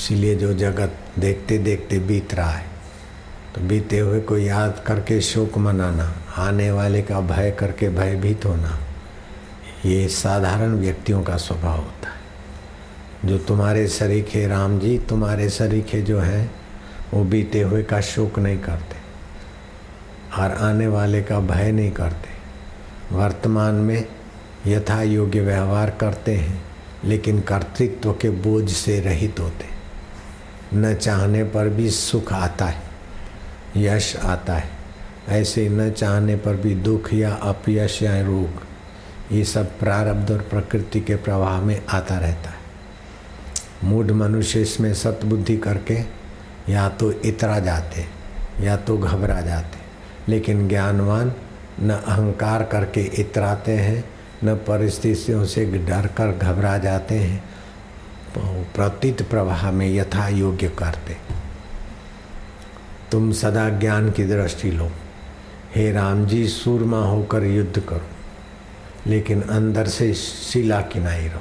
इसीलिए जो जगत देखते देखते बीत रहा है। तो बीते हुए को याद करके शोक मनाना, आने वाले का भय करके भयभीत होना, ये साधारण व्यक्तियों का स्वभाव होता है। जो तुम्हारे सरीखे राम जी, तुम्हारे सरीखे जो हैं, वो बीते हुए का शोक नहीं करते और आने वाले का भय नहीं करते। वर्तमान में यथा योग्य व्यवहार करते हैं, लेकिन कर्तृत्व के बोझ से रहित होते न चाहने पर भी सुख आता है, यश आता है। ऐसे न चाहने पर भी दुख या अपयश या रोग, ये सब प्रारब्ध और प्रकृति के प्रवाह में आता रहता है। मूढ़ मनुष्य इसमें सतबुद्धि करके या तो इतरा जाते, या तो घबरा जाते। लेकिन ज्ञानवान न अहंकार करके इतराते हैं, न परिस्थितियों से डर कर घबरा जाते हैं प्रतीत प्रवाह में यथा योग्य करते तुम सदा ज्ञान की दृष्टि लो। हे राम जी सूरमा होकर युद्ध करो, लेकिन अंदर से शिला किनाई रहो।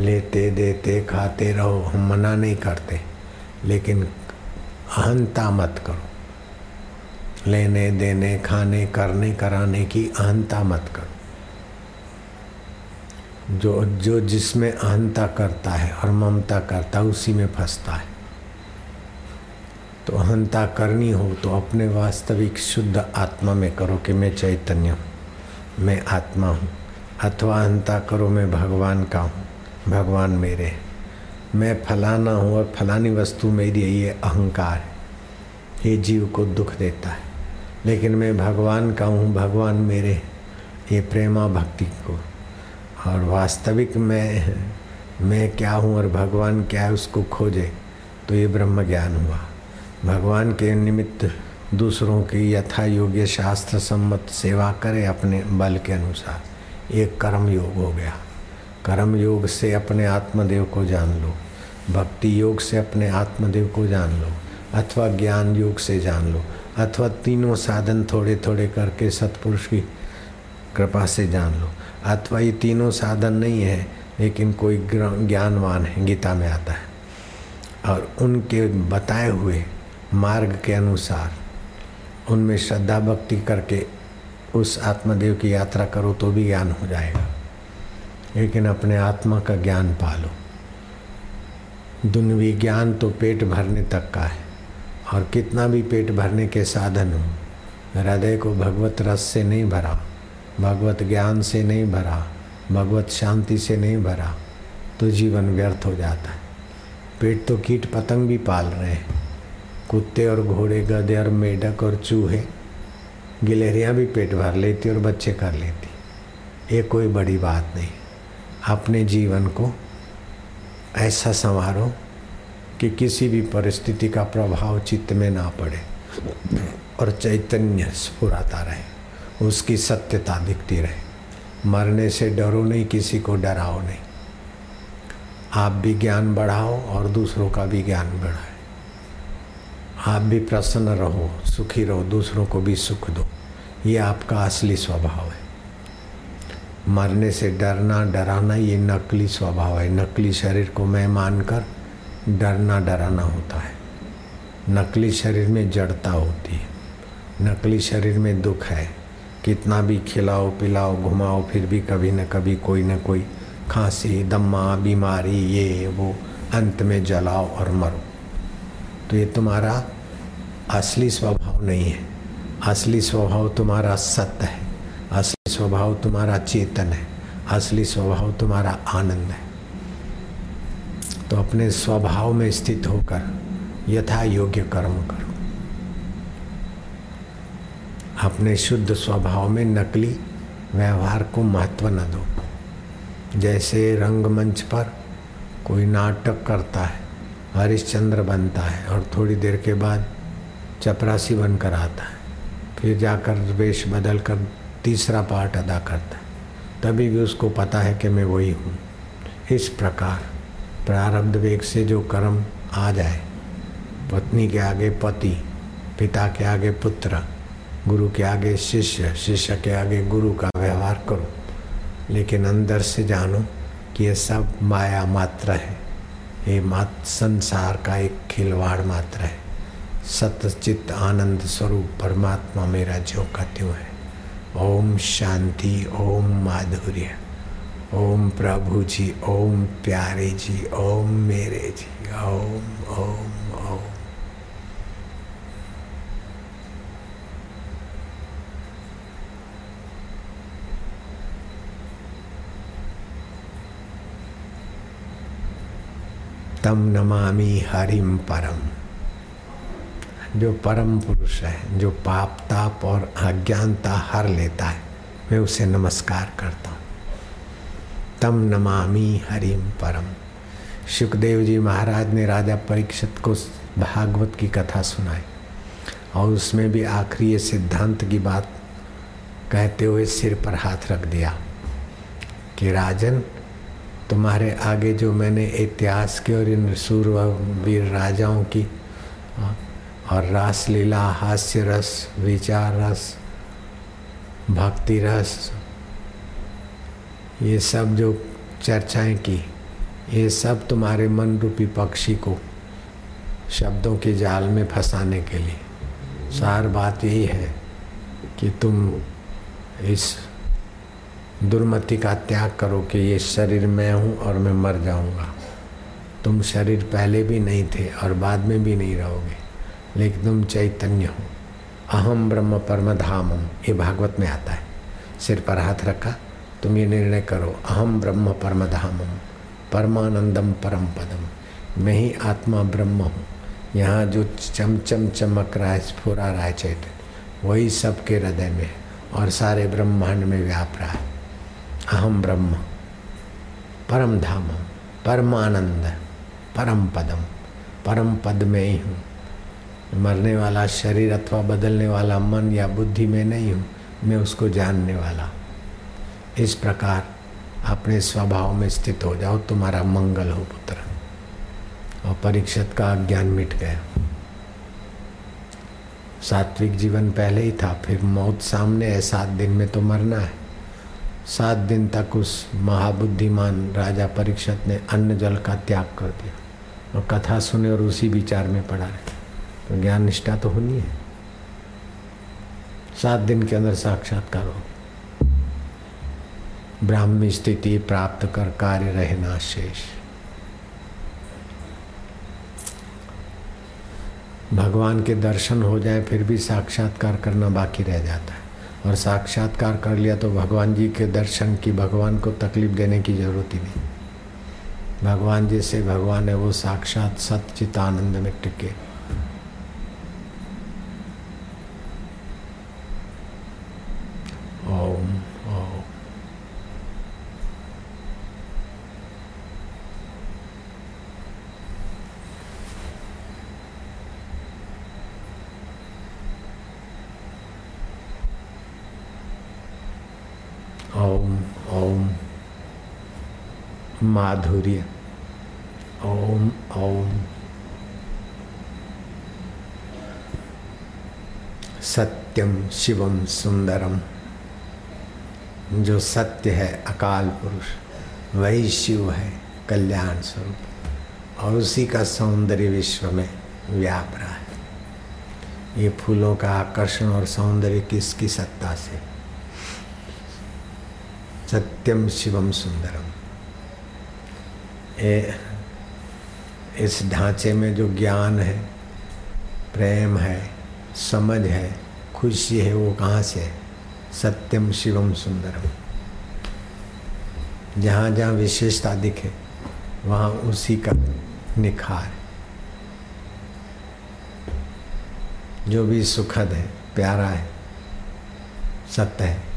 लेते देते खाते रहो, हम मना नहीं करते, लेकिन अहंता मत करो। लेने देने, खाने, करने, कराने की अहंता मत करो। जो जो जिसमें अहंता करता है और ममता करता है, उसी में फंसता है। तो अहंता करनी हो तो अपने वास्तविक शुद्ध आत्मा में करो कि मैं चैतन्य हूँ, मैं आत्मा हूँ, अथवा अहंता करो मैं भगवान का हूँ, भगवान मेरे मैं फलाना हूँ और फलानी वस्तु मेरी है, ये अहंकार है। ये जीव को दुख देता है, लेकिन मैं भगवान का हूँ, भगवान मेरे ये प्रेमा भक्ति को। और वास्तविक मैं मैं क्या हूँ और भगवान क्या है उसको खोजे तो ये ब्रह्म ज्ञान हुआ। भगवान के निमित्त दूसरों की यथा योग्य शास्त्र सम्मत सेवा करे अपने बल के अनुसार। ये कर्म योग हो गया। कर्म योग से अपने आत्मदेव को जान लो। भक्ति योग से अपने आत्मदेव को जान लो। अथवा ज्ञान योग से जान लो। अथवा तीनों साधन थोड़े थोड़े करके सतपुरुष की कृपा से जान लो। अथवा ये तीनों साधन नहीं है, लेकिन कोई ज्ञानवान है, गीता में आता है। और उनके बताए हुए मार्ग के अनुसार, उनमें श्रद्धा भक्ति करके उस आत्मदेव की यात्रा करो तो भी ज्ञान हो जाएगा। लेकिन अपने आत्मा का ज्ञान पालो। दुनवी ज्ञान तो पेट भरने तक का है, और कितना भी पेट भरने के साधन हो, हृदय को भगवत रस से नहीं भरा। भगवत ज्ञान से नहीं भरा, भगवत शांति से नहीं भरा तो जीवन व्यर्थ हो जाता है। पेट तो कीट पतंग भी पाल रहे हैं। कुत्ते और घोड़े, गधे और मेढक और चूहे, गिलहरियाँ भी पेट भर लेती और बच्चे कर लेती। ये कोई बड़ी बात नहीं। अपने जीवन को ऐसा संवारो कि किसी भी परिस्थिति का प्रभाव चित्त में ना पड़े और चैतन्य स्फुराता रहे। उसकी सत्यता दिखती रहे। मरने से डरो नहीं, किसी को डराओ नहीं। आप भी ज्ञान बढ़ाओ और दूसरों का भी ज्ञान बढ़ाए। आप भी प्रसन्न रहो, सुखी रहो, दूसरों को भी सुख दो। ये आपका असली स्वभाव है। मरने से डरना, डराना ये नकली स्वभाव है। नकली शरीर को मैं मानकर डरना, डराना होता है। नकली शरीर में जड़ता होती है। नकली शरीर में दुख है। कितना भी खिलाओ, पिलाओ, घुमाओ, फिर भी कभी न कभी, कोई न कोई खांसी, दम्मा, बीमारी, ये, वो, अंत में जलाओ और मरो। तो ये तुम्हारा असली स्वभाव नहीं है। असली स्वभाव तुम्हारा सत्य है। असली स्वभाव तुम्हारा चेतन है। असली स्वभाव तुम्हारा आनंद है। तो अपने स्वभाव में स्थित होकर यथा योग्य कर्म करो। अपने शुद्ध स्वभाव में नकली व्यवहार को महत्व न दो। जैसे रंगमंच पर कोई नाटक करता है, हरिश्चंद्र बनता है और थोड़ी देर के बाद चपरासी बनकर आता है, फिर जाकर वेश बदल कर तीसरा पार्ट अदा करता है। तभी भी उसको पता है कि मैं वही हूँ। इस प्रकार प्रारब्ध वेग से जो कर्म आ जाए, पत्नी के आगे पति, पिता के आगे पुत्र गुरु के आगे शिष्य शिष्य के आगे गुरु का व्यवहार करो। लेकिन अंदर से जानो कि ये सब माया मात्र है। ये मात, संसार का एक खिलवाड़ मात्र है। सतचित आनंद स्वरूप परमात्मा मेरा जो का त्यों है? ओम शांति, ओम माधुर्य, ओम प्रभु जी ओम प्यारे जी ओम मेरे जी ओम ओम ओम। तम नमामि हरिम परम। जो परम पुरुष है, जो पाप, ताप और अज्ञानता हर लेता है, मैं उसे नमस्कार करता हूँ। तम नमामि हरिम परम। सुखदेव जी महाराज ने राजा परीक्षित को भागवत की कथा सुनाई और उसमें भी आखिरी सिद्धांत की बात कहते हुए सिर पर हाथ रख दिया कि राजन तुम्हारे आगे जो मैंने इतिहास की और इन सूर्य वीर राजाओं की और रासलीला हास्य रस, विचार रस, भक्ति रस, ये सब जो चर्चाएँ की, ये सब तुम्हारे मन रूपी पक्षी को शब्दों के जाल में फंसाने के लिए। सार बात यही है कि तुम इस दुर्मति का त्याग करो कि ये शरीर मैं हूँ और मैं मर जाऊँगा। तुम शरीर पहले भी नहीं थे और बाद में भी नहीं रहोगे, लेकिन तुम चैतन्य हो। अहम ब्रह्म परम धामम ये भागवत में आता है। सिर पर हाथ रखा, तुम ये निर्णय करो अहम ब्रह्म परम धामम परमानंदम परम पदम मैं ही आत्मा ब्रह्म हूँ। यहाँ जो चमचम चमक रहा है, स्फुरा रहा है चैतन्य, वही सबके हृदय में और सारे ब्रह्मांड में व्याप रहा है। अहम ब्रह्म। परम धाम परमानंद परम पदम परम पद में ही हूँ मरने वाला शरीर अथवा बदलने वाला मन या बुद्धि में नहीं हूँ, मैं उसको जानने वाला। इस प्रकार अपने स्वभाव में स्थित हो जाओ, तुम्हारा मंगल हो पुत्र। और परीक्षित का अज्ञान मिट गया। सात्विक जीवन पहले ही था, फिर मौत सामने है, सात दिन में तो मरना है। सात दिन तक उस महाबुद्धिमान राजा परीक्षत ने अन्न जल का त्याग कर दिया। और कथा सुने और उसी विचार में पड़ा रहे। तो ज्ञान निष्ठा तो होनी है। सात दिन के अंदर साक्षात्कार हो ब्राह्मी स्थिति प्राप्त कर कार्य रहना शेष। भगवान के दर्शन हो जाए, फिर भी साक्षात्कार करना बाकी रह जाता है। और साक्षात्कार कर लिया तो भगवान जी के दर्शन की, भगवान को तकलीफ़ देने की ज़रूरत ही नहीं। भगवान जैसे भगवान है, वो साक्षात सचित आनंद में टिके ओम ओम ओम ओम माधुर्य। ओम ओम सत्यम शिवम सुंदरम। जो सत्य है, अकाल पुरुष, वही शिव है, कल्याण स्वरूप। और उसी का सौंदर्य विश्व में व्याप रहा है। ये फूलों का आकर्षण और सौंदर्य किसकी सत्ता से? सत्यम शिवम सुंदरम ए, इस ढांचे में जो ज्ञान है प्रेम है समझ है खुशी है वो कहाँ से है? सत्यम शिवम सुंदरम जहाँ जहाँ विशेषता दिखे वहाँ उसी का निखार जो भी सुखद है प्यारा है सत्य है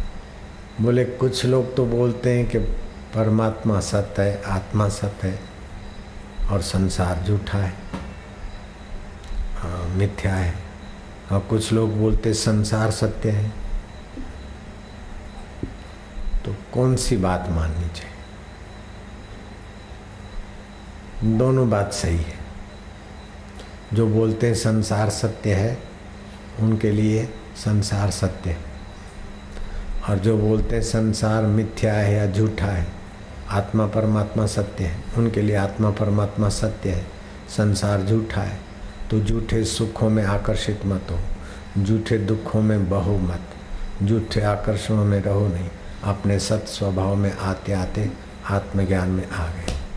बोले कुछ लोग तो बोलते हैं कि परमात्मा सत्य है आत्मा सत्य है और संसार झूठा है हाँ, मिथ्या है। और कुछ लोग बोलते संसार सत्य है। तो कौन सी बात माननी चाहिए? दोनों बात सही है। जो बोलते हैं संसार सत्य है उनके लिए संसार सत्य है। और जो बोलते हैं, संसार मिथ्या है या झूठा है, आत्मा परमात्मा सत्य है। उनके लिए आत्मा परमात्मा सत्य है। संसार झूठा है। तो झूठे सुखों में आकर्षित मत हो। झूठे दुखों में बहो मत। झूठे आकर्षणों में रहो नहीं। अपने सत स्वभाव में आते आते आत्मज्ञान में आ गए।